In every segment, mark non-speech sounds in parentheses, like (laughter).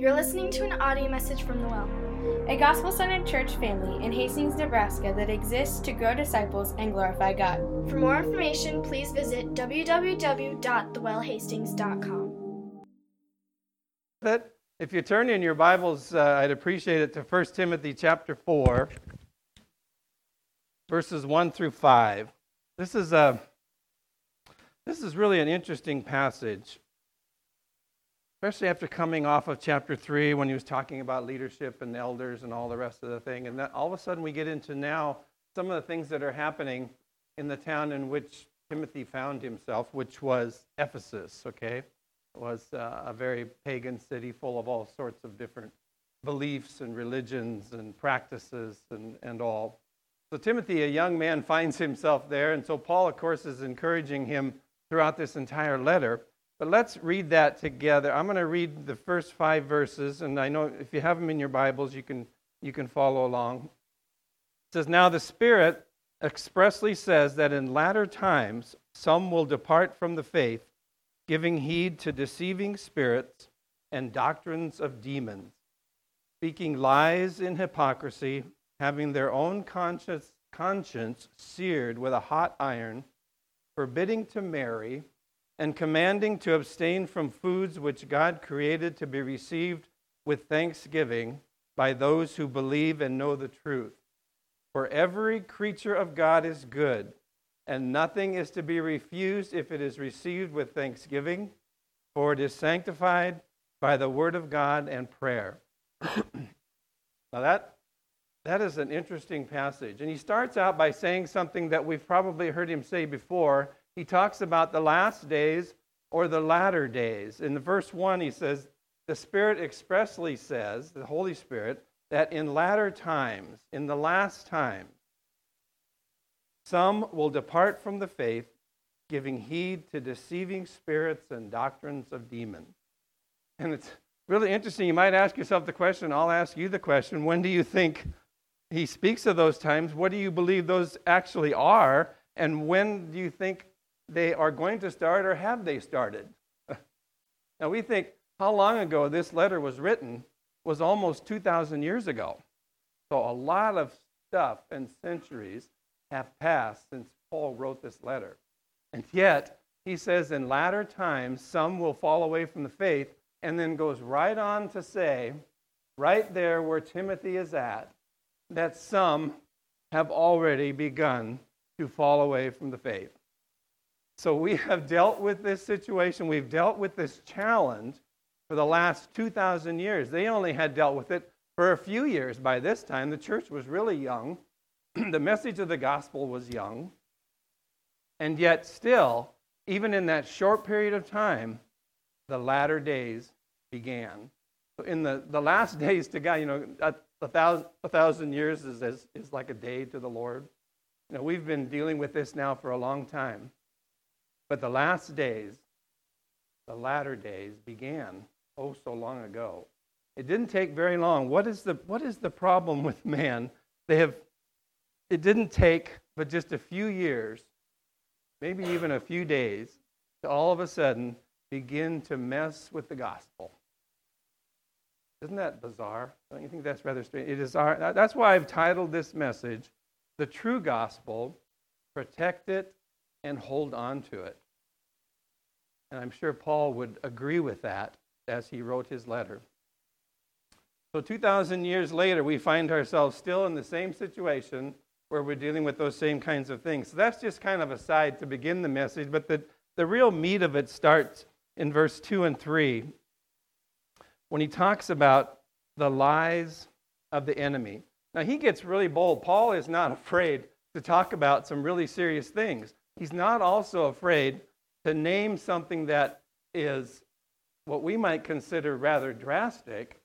You're listening to an audio message from The Well, a gospel centered church family in Hastings, Nebraska that exists to grow disciples and glorify God. For more information, please visit www.thewellhastings.com. If you turn in your Bibles, uh, I'd appreciate it to 1 Timothy chapter 4, verses 1 through 5. This is a this is really an interesting passage especially after coming off of chapter 3 when he was talking about leadership and elders and all the rest of the thing. And then all of a sudden we get into now some of the things that are happening in the town in which Timothy found himself, which was Ephesus, okay? It was uh, a very pagan city full of all sorts of different beliefs and religions and practices and, and all. So Timothy, a young man, (laughs) finds himself there. And so Paul, of course, is encouraging him throughout this entire letter. But let's read that together. I'm going to read the first five verses, and I know if you have them in your Bibles, you can, you can follow along. It says, Now the Spirit expressly says that in latter times some will depart from the faith, giving heed to deceiving spirits and doctrines of demons, speaking lies in hypocrisy, having their own conscience, conscience seared with a hot iron, forbidding to marry and commanding to abstain from foods which God created to be received with thanksgiving by those who believe and know the truth. For every creature of God is good, and nothing is to be refused if it is received with thanksgiving, for it is sanctified by the word of God and prayer. (clears throat) now that that is an interesting passage. And he starts out by saying something that we've probably heard him say before he talks about the last days or the latter days. In the verse 1, he says, The Spirit expressly says, the Holy Spirit, that in latter times, in the last time, some will depart from the faith, giving heed to deceiving spirits and doctrines of demons. And it's really interesting. You might ask yourself the question, I'll ask you the question when do you think he speaks of those times? What do you believe those actually are? And when do you think they are going to start or have they started? (laughs) now we think how long ago this letter was written was almost 2,000 years ago. So a lot of stuff and centuries have passed since Paul wrote this letter. And yet, he says in latter times, some will fall away from the faith, and then goes right on to say, right there where Timothy is at, that some have already begun to fall away from the faith. So we have dealt with this situation. We've dealt with this challenge for the last 2,000 years. They only had dealt with it for a few years by this time. The church was really young, (clears throat) the message of the gospel was young. And yet, still, even in that short period of time, the latter days began. In the, the last (laughs) days to God, you know, a, a, thousand, a thousand years is, is, is like a day to the Lord. You know, we've been dealing with this now for a long time. But the last days, the latter days, began oh so long ago. It didn't take very long. What is the, what is the problem (laughs) with man? They have, it didn't take but just a few years, maybe even a few days, to all of a sudden begin to mess with the gospel. Isn't that bizarre? Don't you think that's rather strange? It is our, that's why I've titled this message, The True Gospel Protect It and hold on to it. And I'm sure Paul would agree with that as he wrote his letter. So, 2,000 years later, we find ourselves still in the same situation where we're dealing with those same kinds of things. So, that's just kind of a side to begin the message, but the, the real meat of it starts in verse 2 and 3 when he talks about the lies of the enemy. Now, he gets really bold. Paul is not (laughs) afraid to talk about some really serious things. He's not also afraid to name something that is what we might consider rather drastic.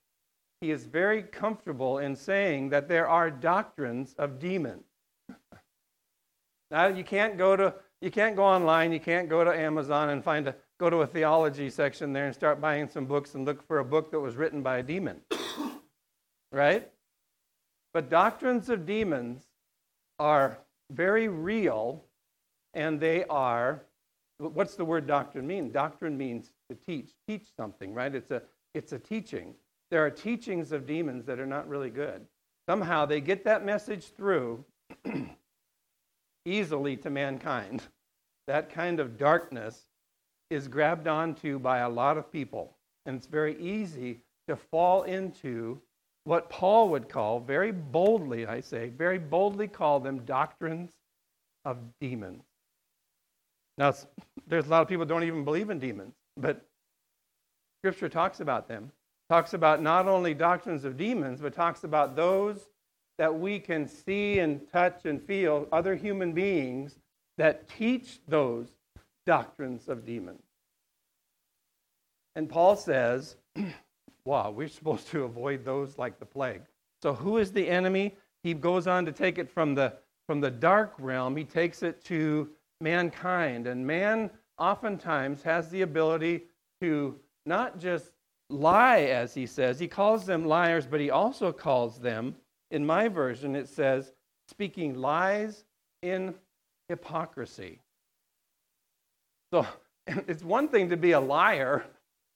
He is very comfortable in saying that there are doctrines of demons. (laughs) now you can't go to you can't go online, you can't go to Amazon and find a go to a theology section there and start buying some books and look for a book that was written by a demon. (coughs) right? But doctrines of demons are very real and they are what's the word doctrine mean doctrine means to teach teach something right it's a it's a teaching there are teachings of demons that are not really good. Somehow they get that message through (clears throat) easily to mankind. (laughs) That kind of darkness is grabbed onto by a lot of people. And it's very easy to fall into what Paul would call, very boldly, I say, very boldly call them doctrines of demons. Now, there's a lot of people don't even believe in demons, but Scripture talks about them. Talks about not only doctrines of demons, but talks about those that we can see and touch and feel, other human beings that teach those doctrines of demons. And Paul says, (clears throat) wow, we're supposed to avoid those like the plague. So, who is the enemy? He goes on to take it from the, from the dark realm, he takes it to mankind. And man oftentimes has the ability to not just lie, as he says, he calls them liars, but he also calls them, in my version, it says, speaking lies in hypocrisy. So (laughs) it's one thing to be a liar,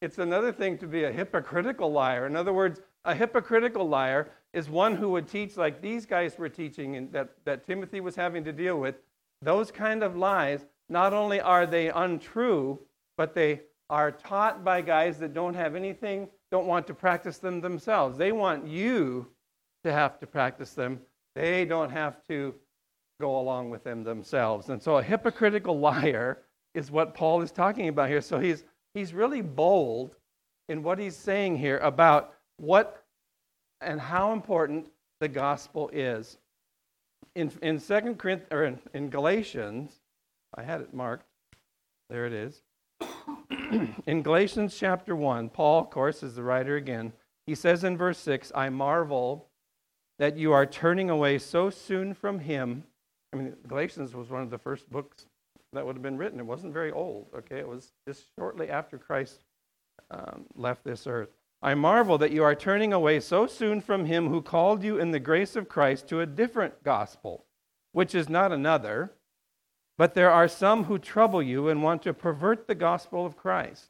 it's another thing to be a hypocritical liar. In other words, a hypocritical liar is one who would teach like these guys were teaching and that, that Timothy was having to deal with. Those kind of lies, not only are they untrue, but they are taught by guys that don't have anything, don't want to practice them themselves. They want you to have to practice them. They don't have to go along with them themselves. And so a hypocritical (laughs) liar is what Paul is talking about here. So he's he's really bold in what he's saying here about what and how important the gospel is. In, in Second Corinthians, or in, in Galatians, I had it marked. There it is. (clears throat) in Galatians chapter 1, Paul, of course, is the writer again. He says in verse 6, I marvel that you are turning away so soon from him. I mean, Galatians was one of the first books that would have been written. It wasn't very old, okay? It was just shortly after Christ um, left this earth. I marvel that you are turning away so soon from him who called you in the grace of Christ to a different gospel, which is not another, but there are some who trouble you and want to pervert the gospel of Christ.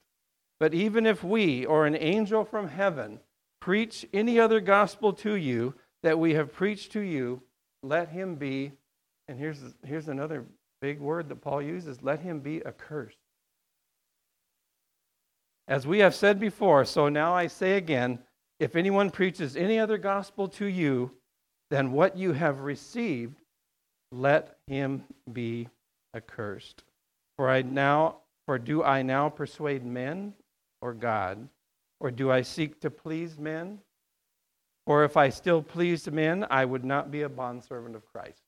But even if we or an angel from heaven preach any other gospel to you that we have preached to you, let him be, and here's, here's another big word that Paul uses let him be accursed. As we have said before, so now I say again if anyone preaches any other gospel to you than what you have received, let him be accursed. For I now for do I now persuade men or God? Or do I seek to please men? Or if I still pleased men, I would not be a bondservant of Christ.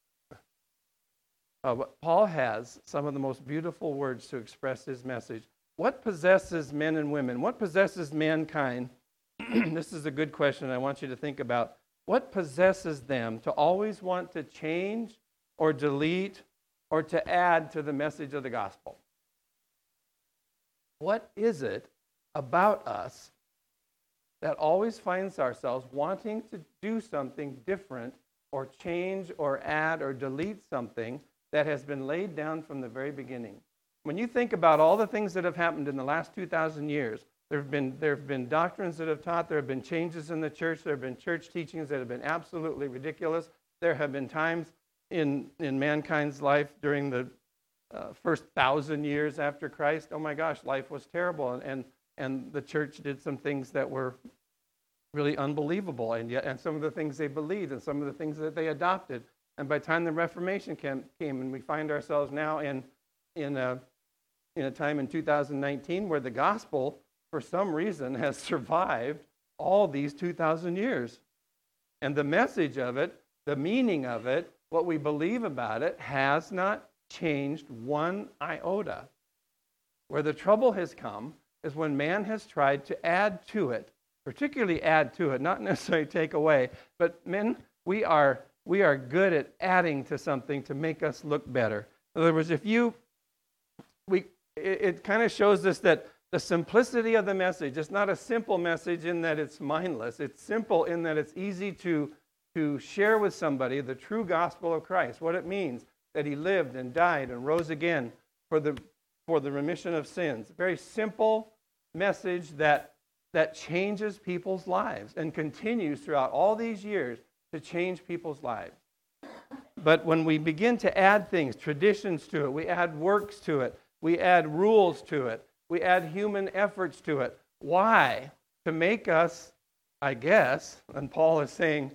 Uh, Paul has some of the most beautiful words to express his message. What possesses men and women? What possesses mankind? (clears throat) this is a good question I want you to think about. What possesses them to always want to change or delete or to add to the message of the gospel? What is it about us that always finds ourselves wanting to do something different or change or add or delete something that has been laid down from the very beginning. When you think about all the things that have happened in the last 2,000 years, there have, been, there have been doctrines that have taught, there have been changes in the church, there have been church teachings that have been absolutely ridiculous. There have been times in, in mankind's life during the uh, first thousand years after Christ, oh my gosh, life was terrible. And, and, and the church did some things that were really unbelievable. And, yet, and some of the things they believed and some of the things that they adopted and by the time the Reformation came, came and we find ourselves now in, in, a, in a time in 2019 where the gospel, for some reason, (laughs) has survived all these 2,000 years. And the message of it, the meaning of it, what we believe about it, has not changed one iota. Where the trouble has come is when man has tried to add to it, particularly add to it, not (laughs) necessarily take away, but men, we are we are good at adding to something to make us look better. In other words, if you, we, it, it kind of shows us that the simplicity of the message, it's not a simple message in that it's mindless. It's simple in that it's easy to, to share with somebody the true gospel of Christ, what it means that he lived and died and rose again for the, for the remission of sins. Very simple message that that changes people's lives and continues throughout all these years to change people's lives. But when we begin to add things, traditions to it, we add works to it, we add rules to it, we add human efforts to it. Why? To make us, I guess, and Paul is saying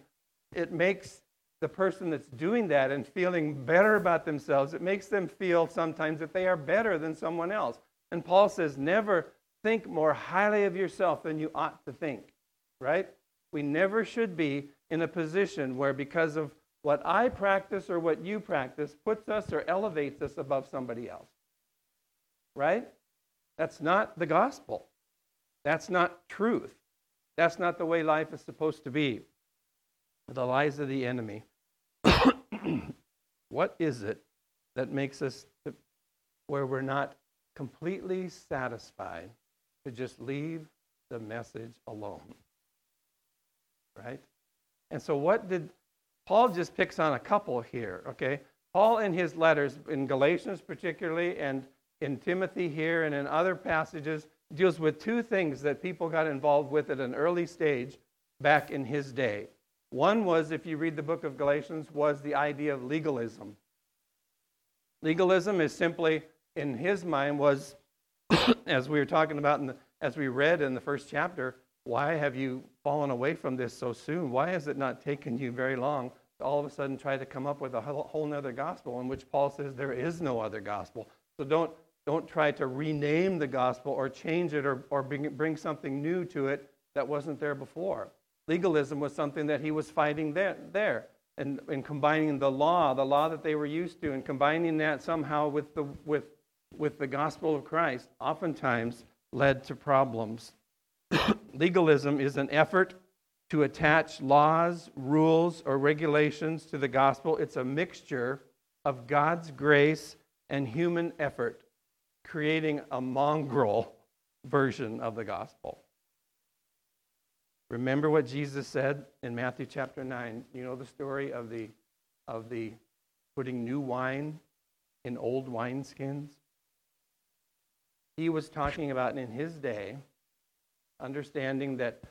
it makes the person that's doing that and feeling better about themselves, it makes them feel sometimes that they are better than someone else. And Paul says, never think more highly of yourself than you ought to think, right? We never should be in a position where, because of what I practice or what you practice, puts us or elevates us above somebody else, right? That's not the gospel. That's not truth. That's not the way life is supposed to be. The lies of the enemy. (coughs) what is it that makes us to, where we're not completely satisfied to just leave the message alone? Right? And so, what did Paul just picks on a couple here, okay? Paul, in his letters, in Galatians particularly, and in Timothy here, and in other passages, deals with two things that people got involved with at an early stage back in his day. One was, if you read the book of Galatians, was the idea of legalism. Legalism is simply, in his mind, was, (coughs) as we were talking about, in the, as we read in the first chapter, why have you fallen away from this so soon? Why has it not taken you very long to all of a sudden try to come up with a whole, whole other gospel in which Paul says there is no other gospel? So don't, don't try to rename the gospel or change it or, or bring, bring something new to it that wasn't there before. Legalism was something that he was fighting there. there. And, and combining the law, the law that they were used to, and combining that somehow with the, with, with the gospel of Christ, oftentimes led to problems. (coughs) Legalism is an effort to attach laws, rules, or regulations to the gospel. It's a mixture of God's grace and human effort, creating a mongrel version of the gospel. Remember what Jesus said in Matthew chapter 9. You know the story of the, of the putting new wine in old wineskins? He was talking about in his day understanding that,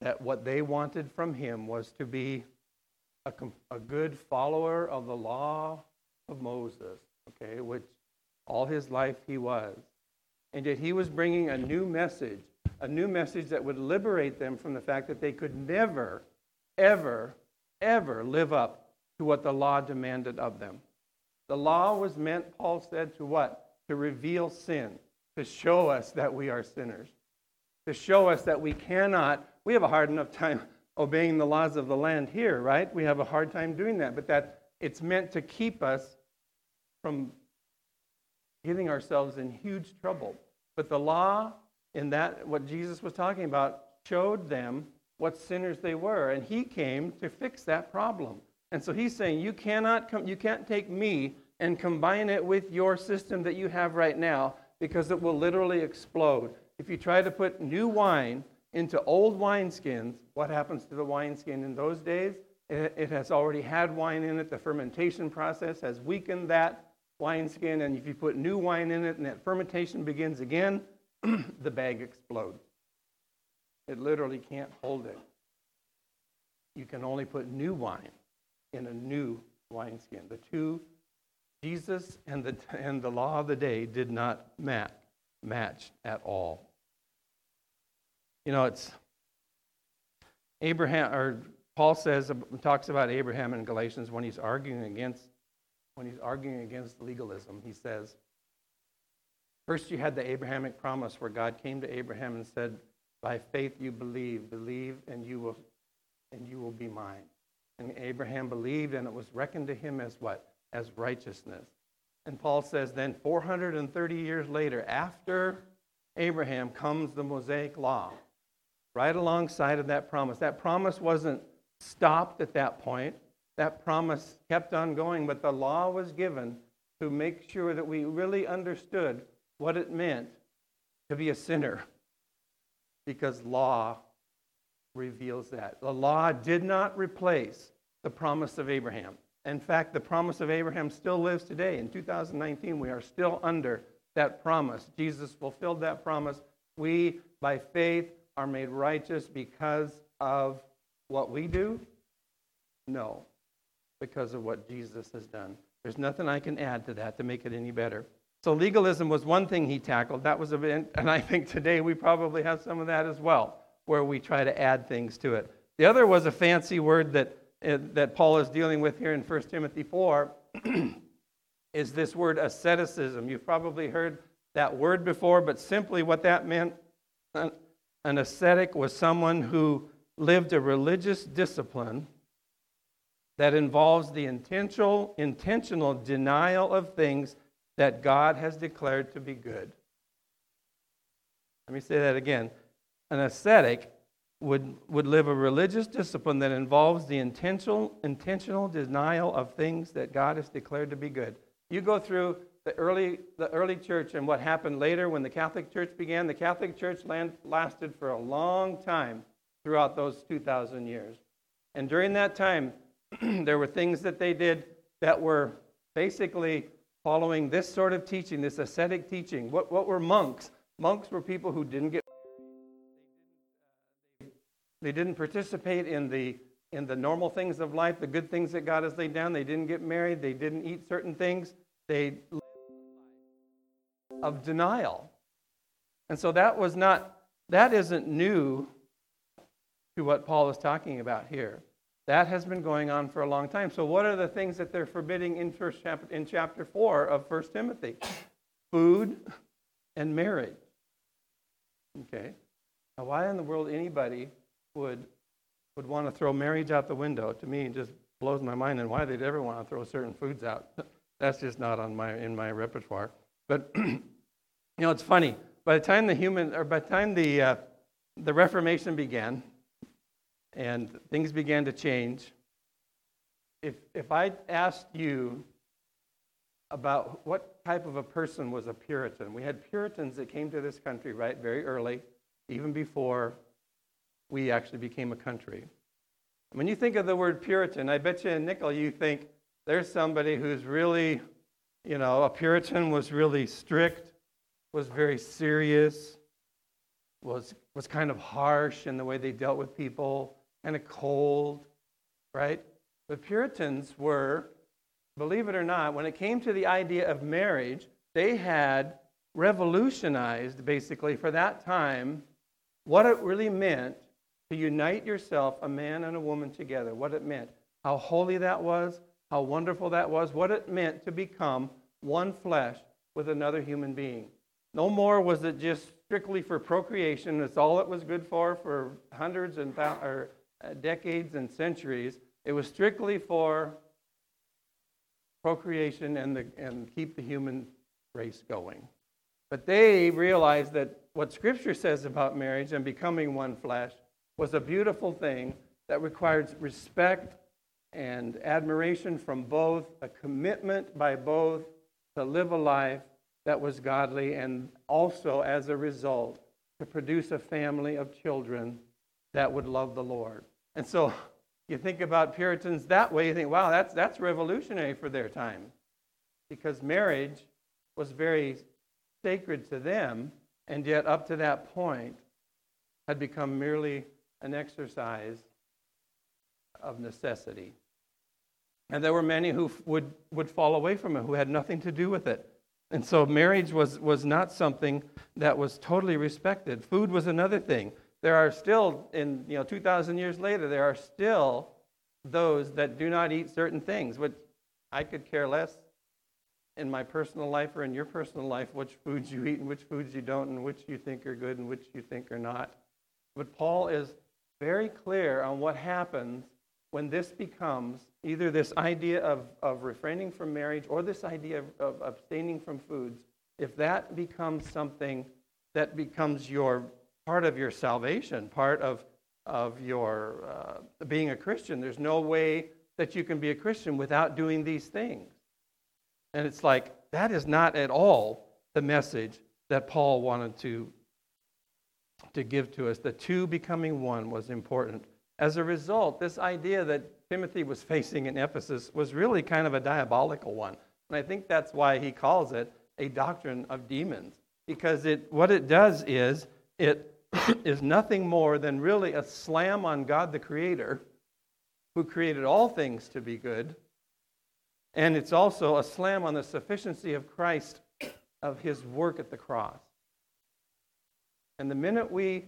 that what they wanted from him was to be a, a good follower of the law of Moses, okay, which all his life he was. And yet he was bringing a new message, a new message that would liberate them from the fact that they could never, ever, ever live up to what the law demanded of them. The law was meant, Paul said, to what? To reveal sin, to show us that we are sinners to show us that we cannot, we have a hard enough time (laughs) obeying the laws of the land here, right? We have a hard time doing that, but that it's meant to keep us from getting ourselves in huge trouble. But the law, in that, what Jesus was talking about, showed them what sinners they were, and he came to fix that problem. And so he's saying, you cannot come, you can't take me and combine it with your system that you have right now because it will literally explode. If you try to put new wine into old wineskins, what happens to the wineskin in those days? It has already had wine in it. The fermentation process has weakened that wineskin. And if you put new wine in it and that fermentation begins again, (clears throat) the bag explodes. It literally can't hold it. You can only put new wine in a new wineskin. The two, Jesus and the, (laughs) and the law of the day, did not match, match at all. You know, it's Abraham, or Paul says, talks about Abraham in Galatians when he's arguing against, when he's arguing against legalism. He says, First, you had the Abrahamic promise where God came to Abraham and said, By faith you believe, believe, and you will, and you will be mine. And Abraham believed, and it was reckoned to him as what? As righteousness. And Paul says, then 430 years later, after Abraham, comes the Mosaic Law right alongside of that promise. That promise wasn't stopped at that point, that promise kept on going, but the law was given to make sure that we really understood what it meant to be a sinner because law reveals that. The law did not replace the promise of Abraham. In fact, the promise of Abraham still lives today. In 2019, we are still under that promise. Jesus fulfilled that promise. We, by faith, are made righteous because of what we do? No, because of what Jesus has done. There's nothing I can add to that to make it any better. So legalism was one thing he tackled. That was a bit, (laughs) and I think today we probably have some of that as well, where we try to add things to it. The other was a fancy word that uh, that Paul is dealing with here in 1 Timothy 4 (clears throat) is this word asceticism. You've probably heard that word before, but simply what that meant an ascetic was someone who lived a religious discipline that involves the intentional, intentional denial of things that God has declared to be good. Let me say that again. An ascetic would, would live a religious discipline that involves the intentional, intentional denial of things that God has declared to be good. You go through the early, the early church and what happened later when the Catholic Church began. The Catholic Church land, lasted for a long time throughout those 2,000 years. And during that time, (clears throat) there were things that they did that were basically following this sort of teaching, this ascetic teaching. What, what were monks? Monks were people who didn't get they didn't participate in the in the normal things of life, the good things that God has laid down. They didn't get married. They didn't eat certain things. They lived of denial. And so that was not that isn't new to what Paul is talking about here. That has been going on for a long time. So what are the things that they're forbidding in first chapter in chapter 4 of 1 Timothy? Food and marriage. Okay. Now why in the world anybody would, would want to throw marriage out the window, to me, just blows my mind and why they'd ever want to throw certain foods out. (laughs) That's just not on my, in my repertoire. But, (clears throat) you know, it's funny. By the time the human, or by the time the, uh, the Reformation began and things began to change, if, if I asked you about what type of a person was a Puritan, we had Puritans that came to this country, right, very early, even before we actually became a country. When you think of the word Puritan, I bet you in Nickel you think there's somebody who's really, you know, a Puritan was really strict, was very serious, was, was kind of harsh in the way they dealt with people, kind of cold, right? The Puritans were, believe it or not, when it came to the idea of marriage, they had revolutionized, basically, for that time, what it really meant to unite yourself, a man and a woman together, what it meant, how holy that was, how wonderful that was, what it meant to become one flesh with another human being. No more was it just strictly for procreation. It's all it was good for for hundreds and th- or uh, Uh, decades and centuries. It was strictly for procreation and, the, and keep the human race going. But they realized that what Scripture says about marriage and becoming one flesh was a beautiful thing that required respect and admiration from both, a commitment by both to live a life that was godly, and also, as a result, to produce a family of children that would love the Lord. And so you think about Puritans that way, you think, wow, that's, that's revolutionary for their time. Because marriage was very sacred to them, and yet up to that point had become merely an exercise of necessity. And there were many who would, would fall away from it, who had nothing to do with it. And so marriage was, was not something that was totally respected. Food was another thing. There are still, in you know, 2,000 years later, there are still those that do not eat certain things, which I could care less in my personal life or in your personal life which foods you eat and which foods you don't and which you think are good and which you think are not. But Paul is very clear on what happens when this becomes either this idea of, of refraining from marriage or this idea of, of abstaining from foods, if that becomes something that becomes your part of your salvation, part of, of your uh, being a Christian, there's no way that you can be a Christian without doing these things. And it's like, that is not at all the message that Paul wanted to to give to us. The two becoming one was important. As a result, this idea that Timothy was facing in Ephesus was really kind of a diabolical one. And I think that's why he calls it a doctrine of demons. Because it, what it does is it (coughs) is nothing more than really a slam on God the Creator, who created all things to be good. And it's also a slam on the sufficiency of Christ, of his work at the cross. And the minute we,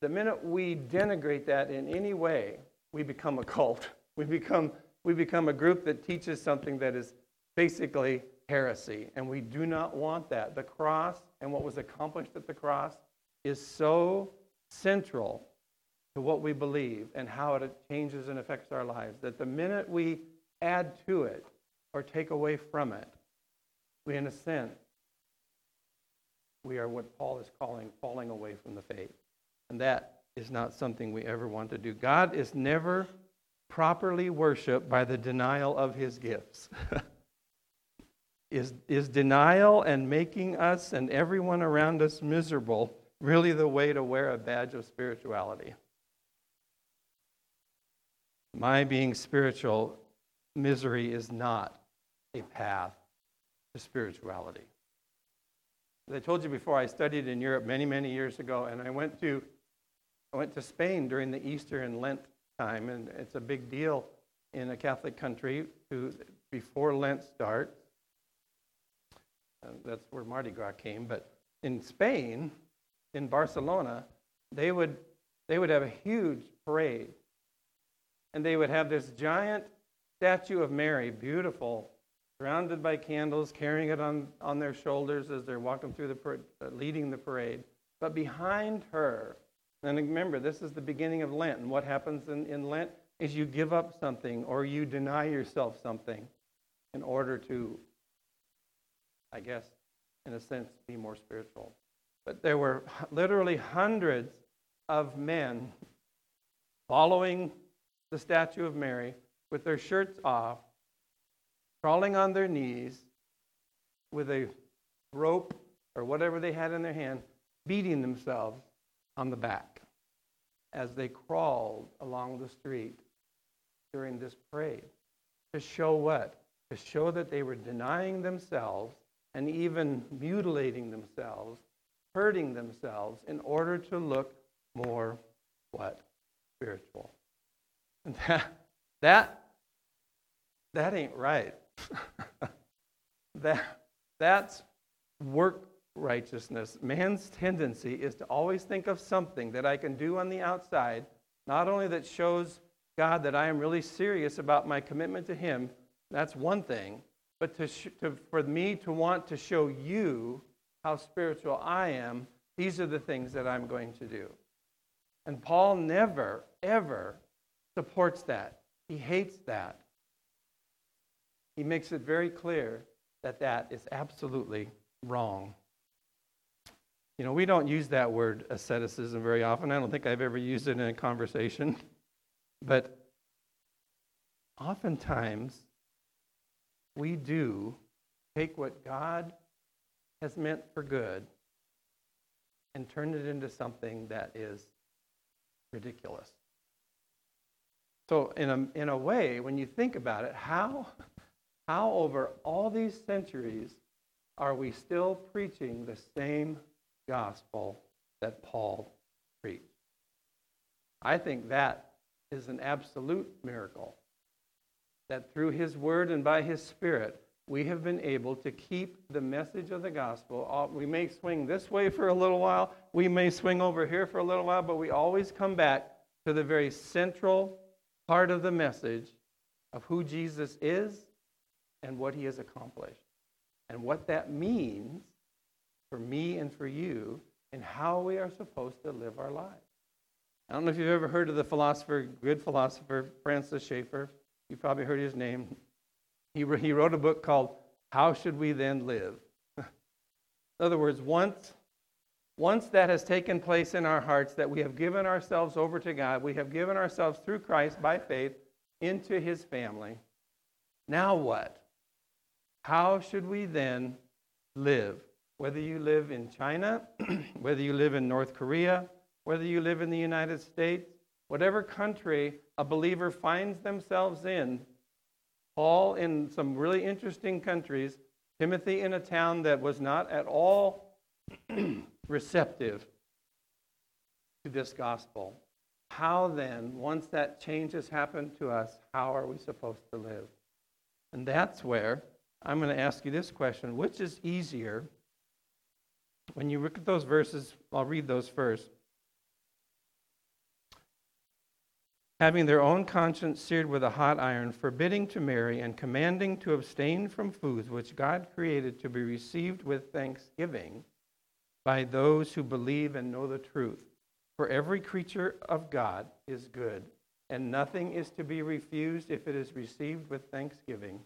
the minute we denigrate that in any way, we become a cult. (laughs) We become, we become a group that teaches something that is basically heresy. And we do not want that. The cross and what was accomplished at the cross is so central to what we believe and how it changes and affects our lives that the minute we add to it or take away from it, we, in a sense, we are what Paul is calling falling away from the faith. And that is not something we ever want to do. God is never properly worshiped by the denial of his gifts. (laughs) is, is denial and making us and everyone around us miserable really the way to wear a badge of spirituality? My being spiritual, misery is not a path to spirituality. As I told you before, I studied in Europe many, many years ago, and I went to, I went to Spain during the Easter and Lent time, and it's a big deal in a Catholic country to, before Lent starts. Uh, that's where Mardi Gras came. But in Spain, in Barcelona, they would, they would have a huge parade. And they would have this giant statue of Mary, beautiful, surrounded by candles, carrying it on, on their shoulders as they're walking through the, uh, leading the parade. But behind her, and remember, this is the beginning of Lent. And what happens in, in Lent is you give up something or you deny yourself something in order to, I guess, in a sense, be more spiritual. But there were literally hundreds of men following the statue of Mary with their shirts off, crawling on their knees with a rope or whatever they had in their hand, beating themselves on the back as they crawled along the street during this parade. To show what? To show that they were denying themselves and even mutilating themselves, hurting themselves in order to look more what? Spiritual. And that, that, that ain't right. (laughs) that, that's work righteousness. Man's tendency is to always think of something that I can do on the outside, not only that shows God that I am really serious about my commitment to Him, that's one thing, but to, sh- to, for me to want to show you how spiritual I am, these are the things that I'm going to do. And Paul never, ever supports that. He hates that. He makes it very clear that that is absolutely wrong. You know, we don't use that word asceticism very often. I don't think I've ever used it in a conversation. (laughs) But oftentimes, we do take what God has meant for good and turned it into something that is ridiculous. So, in a, in a way, when you think about it, how, how over all these centuries are we still preaching the same gospel that Paul preached. I think that is an absolute miracle. That through his word and by his spirit, we have been able to keep the message of the gospel. We may swing this way for a little while, we may swing over here for a little while, but we always come back to the very central part of the message of who Jesus is and what he has accomplished. And what that means for me and for you and how we are supposed to live our lives. I don't know if you've ever heard of the philosopher, good philosopher, Francis Schaeffer. You probably heard his name. He, he wrote a book called How Should We Then Live? (laughs) in other words, once, once that has taken place in our hearts, that we have given ourselves over to God, we have given ourselves through Christ by faith into his family, now what? How should we then live? whether you live in China, (clears throat) whether you live in North Korea, whether you live in the United States, whatever country a believer finds themselves in, Paul in some really interesting countries, Timothy in a town that was not at all (clears throat) receptive to this gospel, how then, once that change has happened to us, how are we supposed to live? And that's where I'm going to ask you this question Which is easier? When you look at those verses, I'll read those first. Having their own conscience seared with a hot iron, forbidding to marry, and commanding to abstain from foods which God created to be received with thanksgiving by those who believe and know the truth. For every creature of God is good, and nothing is to be refused if it is received with thanksgiving,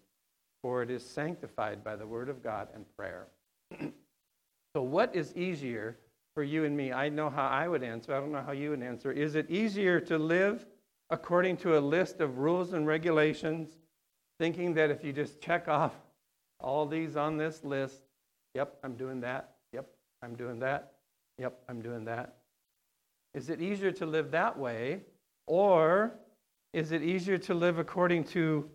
for it is sanctified by the word of God and prayer. (clears throat) so, what is easier for you and me? I know how I would answer. I don't know how you would answer. Is it easier to live according to a list of rules and regulations, thinking that if you just check off all these on this list, yep, I'm doing that, yep, I'm doing that, yep, I'm doing that? Is it easier to live that way, or is it easier to live according to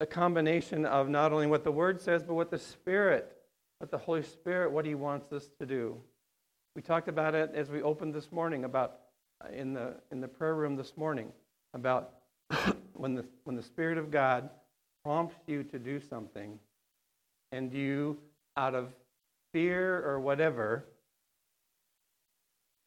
a combination of not only what the Word says, but what the Spirit, what the Holy Spirit, what He wants us to do? We talked about it as we opened this morning, about uh, in the in the prayer room this morning, about (coughs) when the when the Spirit of God prompts you to do something, and you, out of fear or whatever,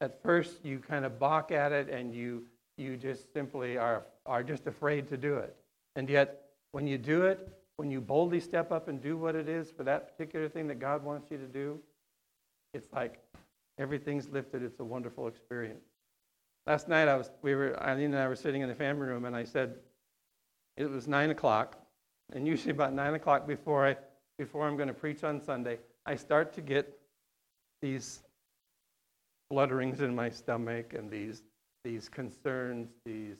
at first you kind of balk at it and you you just simply are are just afraid to do it. And yet when you do it, when you boldly step up and do what it is for that particular thing that God wants you to do, it's like everything's lifted. It's a wonderful experience. Last night I was we were Eileen and I were sitting in the family room and I said it was nine o'clock, and usually about nine o'clock before I before I'm going to preach on Sunday, I start to get these flutterings in my stomach and these these concerns, these,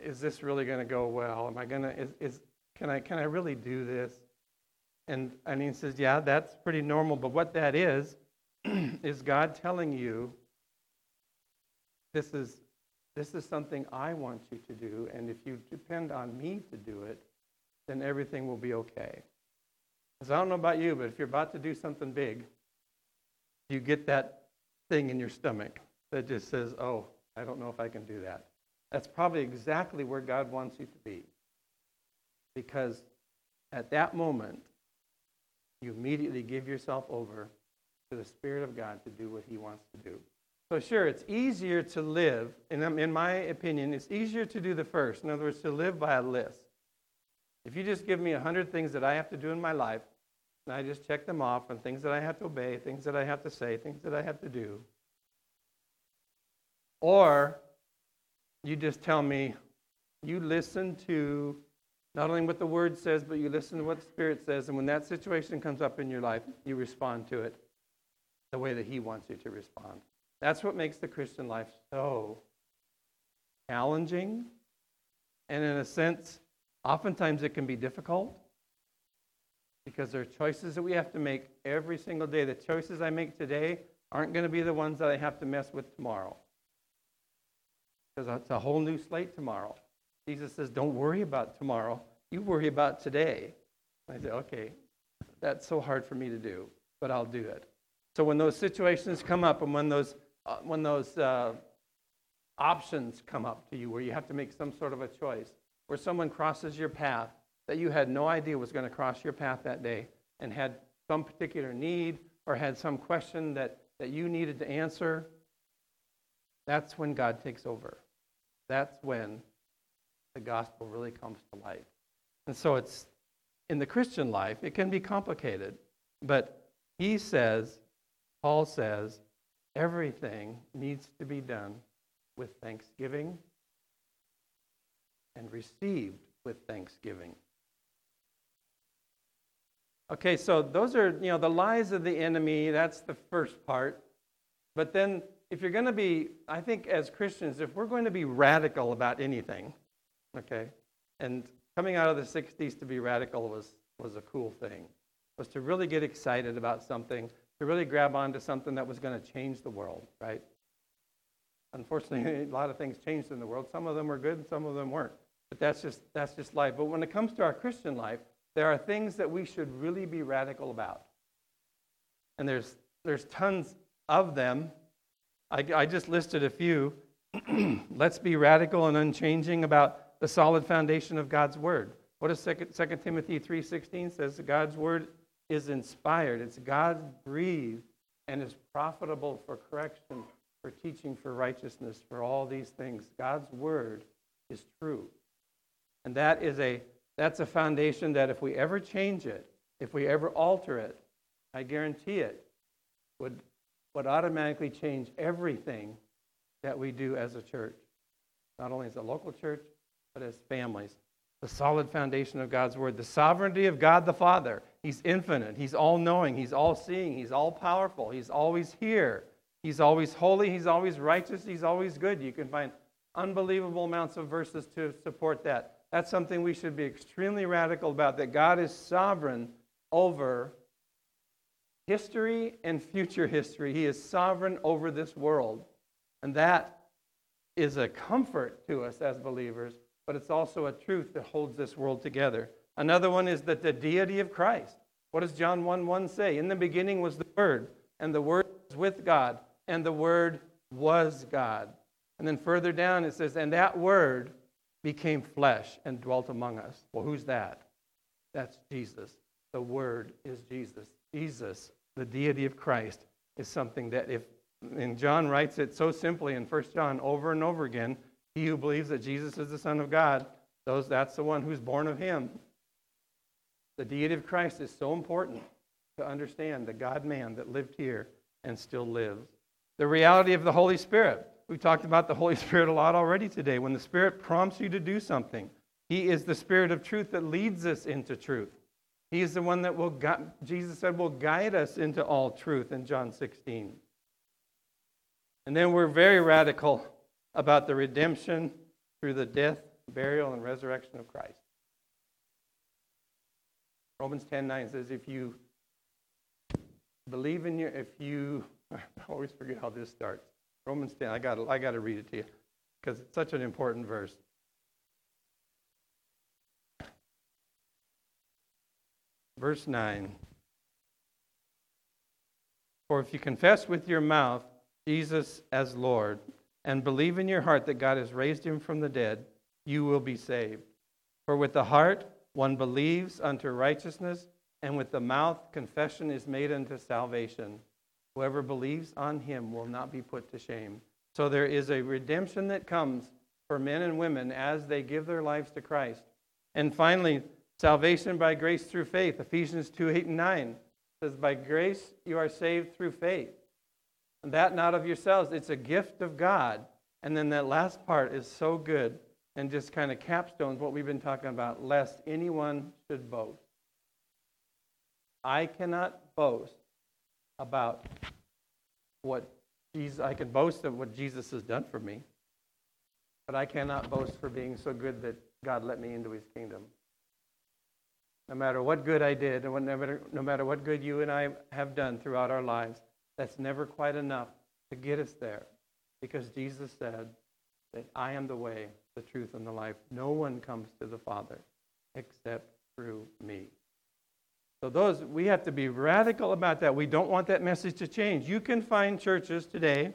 is this really going to go well? Am I going to is, is can I can I really do this? And he says, yeah, that's pretty normal. But what that is (clears throat) is God telling you this is this is something I want you to do, and if you depend on me to do it, then everything will be okay. Because I don't know about you, but if you're about to do something big, you get that thing in your stomach that just says, oh, I don't know if I can do that. That's probably exactly where God wants you to be. Because at that moment, you immediately give yourself over to the Spirit of God to do what He wants to do. So, sure, it's easier to live, and in my opinion, it's easier to do the first. In other words, to live by a list. If you just give me a 100 things that I have to do in my life, and I just check them off on things that I have to obey, things that I have to say, things that I have to do. Or you just tell me, you listen to not only what the Word says, but you listen to what the Spirit says. And when that situation comes up in your life, you respond to it the way that He wants you to respond. That's what makes the Christian life so challenging. And in a sense, oftentimes it can be difficult because there are choices that we have to make every single day. The choices I make today aren't going to be the ones that I have to mess with tomorrow. Because it's a whole new slate tomorrow. Jesus says, Don't worry about tomorrow. You worry about today. I say, Okay, that's so hard for me to do, but I'll do it. So when those situations come up and when those, uh, when those uh, options come up to you where you have to make some sort of a choice, where someone crosses your path that you had no idea was going to cross your path that day and had some particular need or had some question that, that you needed to answer, that's when God takes over. That's when the gospel really comes to life. And so it's in the Christian life, it can be complicated, but he says, Paul says, everything needs to be done with thanksgiving and received with thanksgiving. Okay, so those are, you know, the lies of the enemy. That's the first part. But then, if you're going to be, I think as Christians, if we're going to be radical about anything, okay, and coming out of the 60s to be radical was, was a cool thing, was to really get excited about something, to really grab onto something that was going to change the world, right? Unfortunately, (laughs) a lot of things changed in the world. Some of them were good and some of them weren't. But that's just, that's just life. But when it comes to our Christian life, there are things that we should really be radical about. And there's, there's tons of them. I, I just listed a few. (clears throat) Let's be radical and unchanging about the solid foundation of God's word. What does 2, 2 Timothy 3.16 says? God's word is inspired. It's God breathed and is profitable for correction, for teaching, for righteousness, for all these things. God's word is true. And that is a that's a foundation that if we ever change it, if we ever alter it, I guarantee it would, would automatically change everything that we do as a church. Not only as a local church, but as families. The solid foundation of God's Word, the sovereignty of God the Father. He's infinite, He's all knowing, He's all seeing, He's all powerful, He's always here, He's always holy, He's always righteous, He's always good. You can find unbelievable amounts of verses to support that. That's something we should be extremely radical about that God is sovereign over history and future history. He is sovereign over this world. And that is a comfort to us as believers, but it's also a truth that holds this world together. Another one is that the deity of Christ. What does John 1 1 say? In the beginning was the Word, and the Word was with God, and the Word was God. And then further down it says, and that Word became flesh and dwelt among us. Well, who's that? That's Jesus. The Word is Jesus. Jesus, the deity of Christ, is something that if, and John writes it so simply in 1 John over and over again, he who believes that Jesus is the Son of God, those, that's the one who's born of him. The deity of Christ is so important to understand the God man that lived here and still lives. The reality of the Holy Spirit. We talked about the Holy (laughs) Spirit a lot already today. When the Spirit prompts you to do something, He is the Spirit of truth that leads us into truth. He is the one that will, Jesus said, will guide us into all truth in John 16. And then we're very radical about the redemption through the death, burial, and resurrection of Christ. Romans 10 9 says, if you believe in your, if you, (laughs) I always forget how this starts. Romans 10. I got I to read it to you because it's such an important verse. Verse 9. For if you confess with your mouth Jesus as Lord and believe in your heart that God has raised him from the dead, you will be saved. For with the heart one believes unto righteousness, and with the mouth confession is made unto salvation. Whoever believes on him will not be put to shame. So there is a redemption that comes for men and women as they give their lives to Christ. And finally, salvation by grace through faith. Ephesians 2 8 and 9 says, By grace you are saved through faith. That not of yourselves, it's a gift of God. And then that last part is so good and just kind of capstones what we've been talking about, lest anyone should boast. I cannot boast about what Jesus, I can boast of what Jesus has done for me, but I cannot boast for being so good that God let me into his kingdom. No matter what good I did, no matter, no matter what good you and I have done throughout our lives, that's never quite enough to get us there. Because Jesus said that I am the way, the truth, and the life. No one comes to the Father except through me. So those we have to be radical about that. We don't want that message to change. You can find churches today,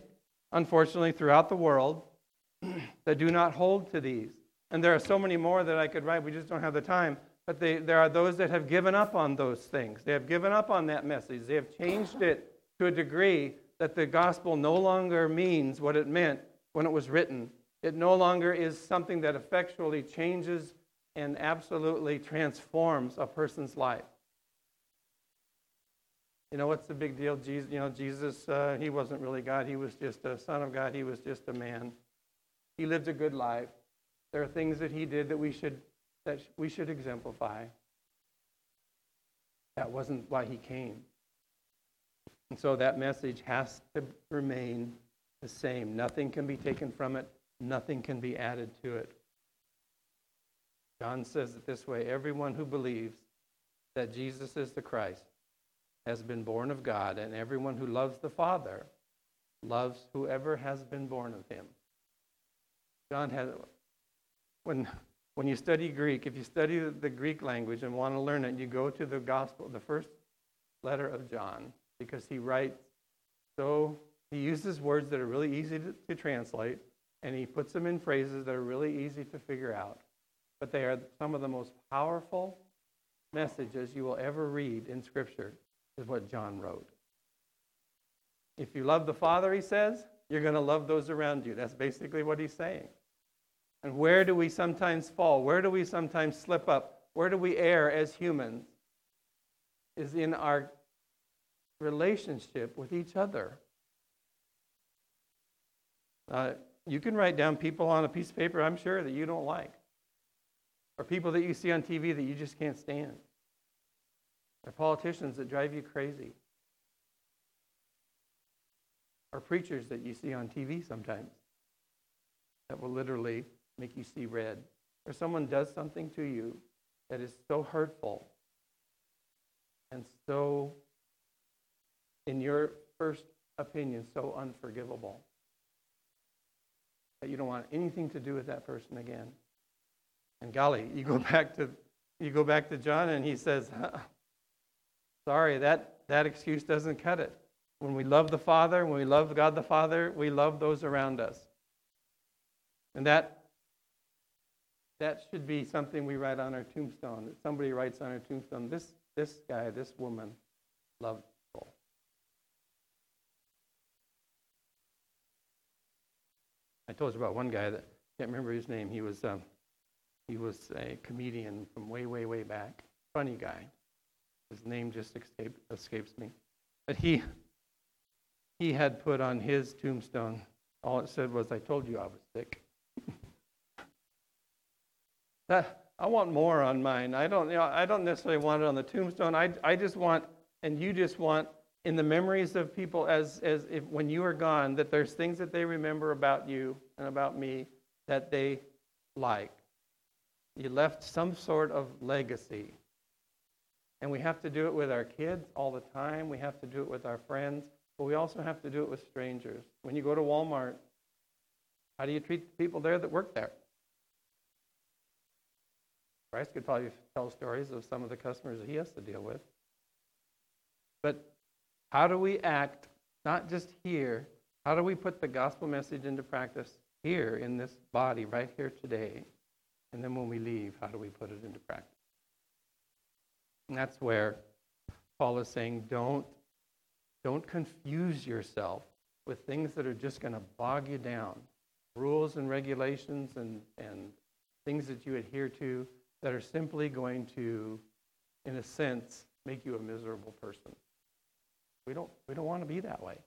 unfortunately, throughout the world (clears throat) that do not hold to these. And there are so many more that I could write. We just don't have the time. But they, there are those that have given up on those things. They have given up on that message. They have changed it to a degree that the gospel no longer means what it meant when it was written. It no longer is something that effectually changes and absolutely transforms a person's life. You know, what's the big deal? Jesus, you know, Jesus, uh, he wasn't really God. He was just a son of God. He was just a man. He lived a good life. There are things that he did that we should, that we should exemplify. That wasn't why he came. And so that message has to remain the same. Nothing can be taken from it. Nothing can be added to it. John says it this way everyone who believes that Jesus is the Christ has been born of God, and everyone who loves the Father loves whoever has been born of him. John had, when, when you study Greek, if you study the Greek language and want to learn it, you go to the gospel, the first letter of John, because he writes so He uses words that are really easy to, to translate, and he puts them in phrases that are really easy to figure out. But they are some of the most powerful messages you will ever read in Scripture, is what John wrote. If you love the Father, he says, you're going to love those around you. That's basically what he's saying. And where do we sometimes fall? Where do we sometimes slip up? Where do we err as humans? Is in our relationship with each other. Uh, you can write down people on a piece of paper, I'm sure, that you don't like, or people that you see on TV that you just can't stand, or politicians that drive you crazy, or preachers that you see on TV sometimes that will literally make you see red, or someone does something to you that is so hurtful and so, in your first opinion, so unforgivable that you don't want anything to do with that person again. And golly, you go (laughs) back to you go back to John and he says, uh-uh. "Sorry, that that excuse doesn't cut it. When we love the Father, when we love God the Father, we love those around us." And that that should be something we write on our tombstone. That somebody writes on our tombstone, this this guy, this woman loved I told you about one guy that can't remember his name. He was um, he was a comedian from way, way, way back. Funny guy. His name just escaped, escapes me. But he he had put on his tombstone. All it said was, "I told you I was sick." (laughs) that I want more on mine. I don't, you know, I don't necessarily want it on the tombstone. I, I just want, and you just want, in the memories of people as, as if when you are gone, that there's things that they remember about you and about me that they like. You left some sort of legacy. And we have to do it with our kids all the time. We have to do it with our friends. But we also have to do it with strangers. When you go to Walmart, how do you treat the people there that work there? Bryce could probably tell stories of some of the customers that he has to deal with. But how do we act, not just here, how do we put the gospel message into practice here in this body, right here today? And then when we leave, how do we put it into practice? And that's where Paul is saying, don't, don't confuse yourself with things that are just going to bog you down. Rules and regulations and, and things that you adhere to that are simply going to, in a sense, make you a miserable person. We don't, we don't want to be that way.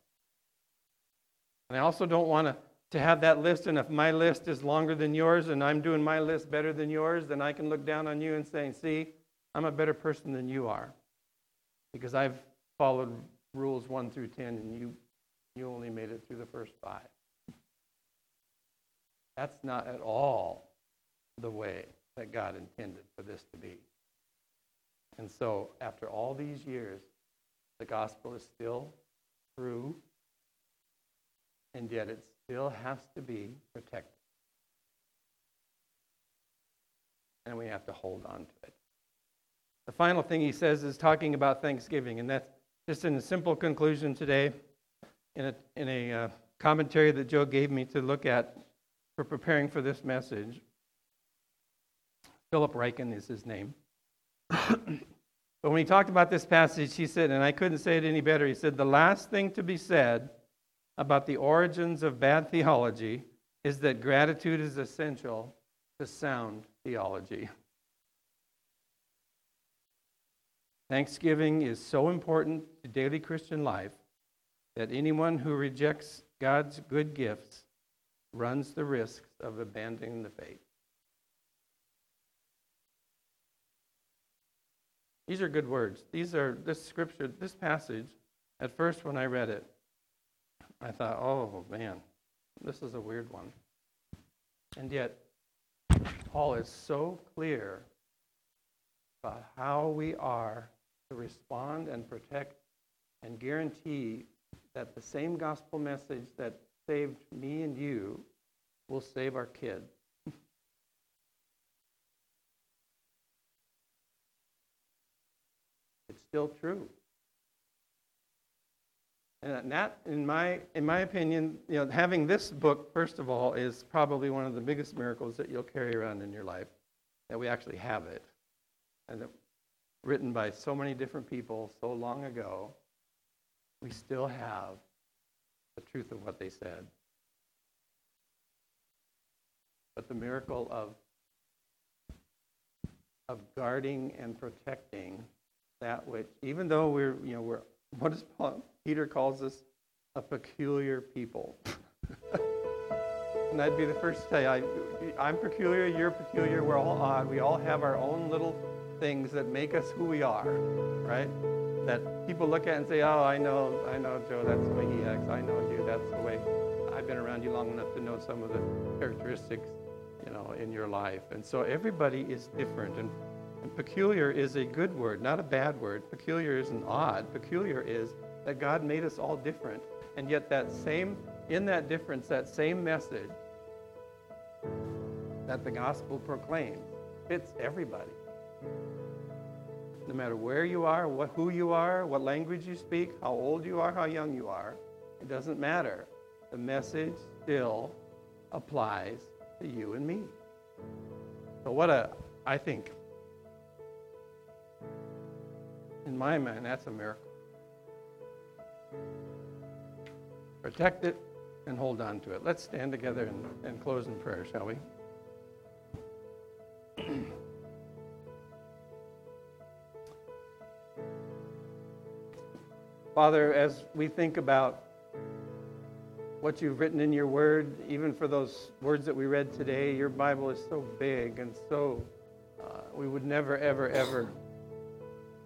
And I also don't want to, to have that list, and if my list is longer than yours and I'm doing my list better than yours, then I can look down on you and say, see, I'm a better person than you are. Because I've followed rules 1 through 10 and you, you only made it through the first five. That's not at all the way that God intended for this to be. And so, after all these years, the gospel is still true, and yet it still has to be protected. And we have to hold on to it. The final thing he says is talking about Thanksgiving, and that's just in a simple conclusion today, in a, in a uh, commentary that Joe gave me to look at for preparing for this message. Philip Ryken is his name. But when he talked about this passage, he said, and I couldn't say it any better, he said, the last thing to be said about the origins of bad theology is that gratitude is essential to sound theology. Thanksgiving is so important to daily Christian life that anyone who rejects God's good gifts runs the risk of abandoning the faith. These are good words. These are this scripture, this passage. At first, when I read it, I thought, oh man, this is a weird one. And yet, Paul is so clear about how we are to respond and protect and guarantee that the same gospel message that saved me and you will save our kids. Still true. And that, in my, in my opinion, you know, having this book, first of all, is probably one of the biggest miracles that you'll carry around in your life, that we actually have it. And that, written by so many different people so long ago, we still have the truth of what they said. But the miracle of, of guarding and protecting that which, even though we're, you know, we're, what does Paul, Peter calls us? A peculiar people. and I'd be the first to say, I, I'm peculiar, you're peculiar, we're all odd. We all have our own little things that make us who we are, right? That people look at and say, oh, I know, I know Joe, that's the way he acts. I know you, that's the way. I've been around you long enough to know some of the characteristics, you know, in your life. And so everybody is different. And, and peculiar is a good word, not a bad word. Peculiar isn't odd. Peculiar is that God made us all different. And yet that same, in that difference, that same message that the gospel proclaims fits everybody. No matter where you are, what, who you are, what language you speak, how old you are, how young you are, it doesn't matter. The message still applies to you and me. So, what a, I think, in my mind, that's a miracle. Protect it and hold on to it. Let's stand together and, and close in prayer, shall we? (clears throat) Father, as we think about what you've written in your word, even for those words that we read today, your Bible is so big and so, uh, we would never, ever, ever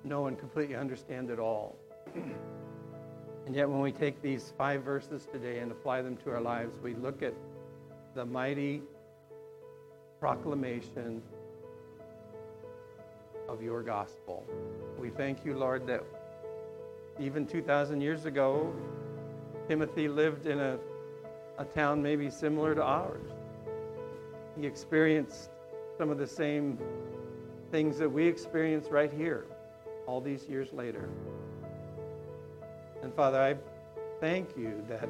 know and completely understand it all. and yet, when we take these five verses today and apply them to our lives, we look at the mighty proclamation of your gospel. We thank you, Lord, that even 2,000 years ago, Timothy lived in a, a town maybe similar to ours. He experienced some of the same things that we experience right here, all these years later. And Father, I thank you that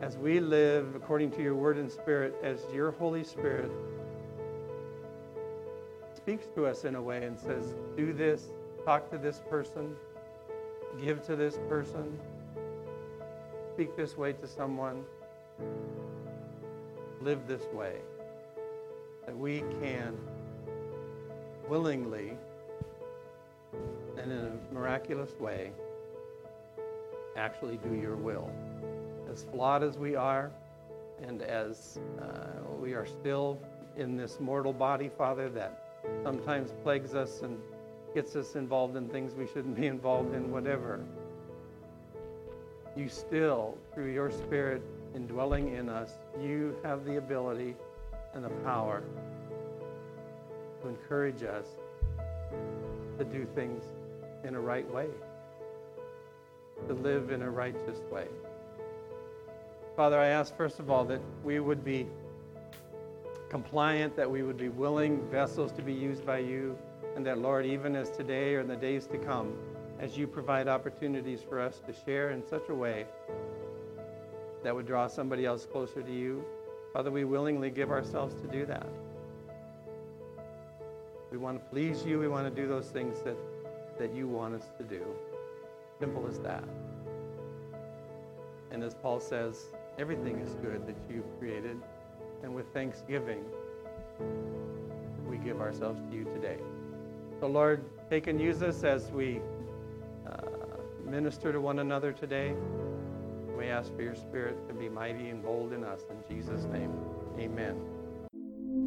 as we live according to your word and spirit, as your Holy Spirit speaks to us in a way and says, do this, talk to this person, give to this person, speak this way to someone, live this way, that we can willingly and in a miraculous way actually do your will. As flawed as we are, and as uh, we are still in this mortal body, Father, that sometimes plagues us and gets us involved in things we shouldn't be (laughs) involved in, whatever. You still, through your Spirit indwelling in us, you have the ability and the power to encourage us to do things in a right way, to live in a righteous way. Father, I ask first of all that we would be compliant, that we would be willing vessels to be used by you and that, Lord, even as today or in the days to come, as you provide opportunities for us to share in such a way that would draw somebody else closer to you, Father, we willingly give ourselves to do that. We want to please you. We want to do those things that, that you want us to do. Simple as that. And as Paul says, everything is good that you've created. And with thanksgiving, we give ourselves to you today. So, Lord, take and use us as we uh, minister to one another today. We ask for your spirit to be mighty and bold in us. In Jesus' name, amen.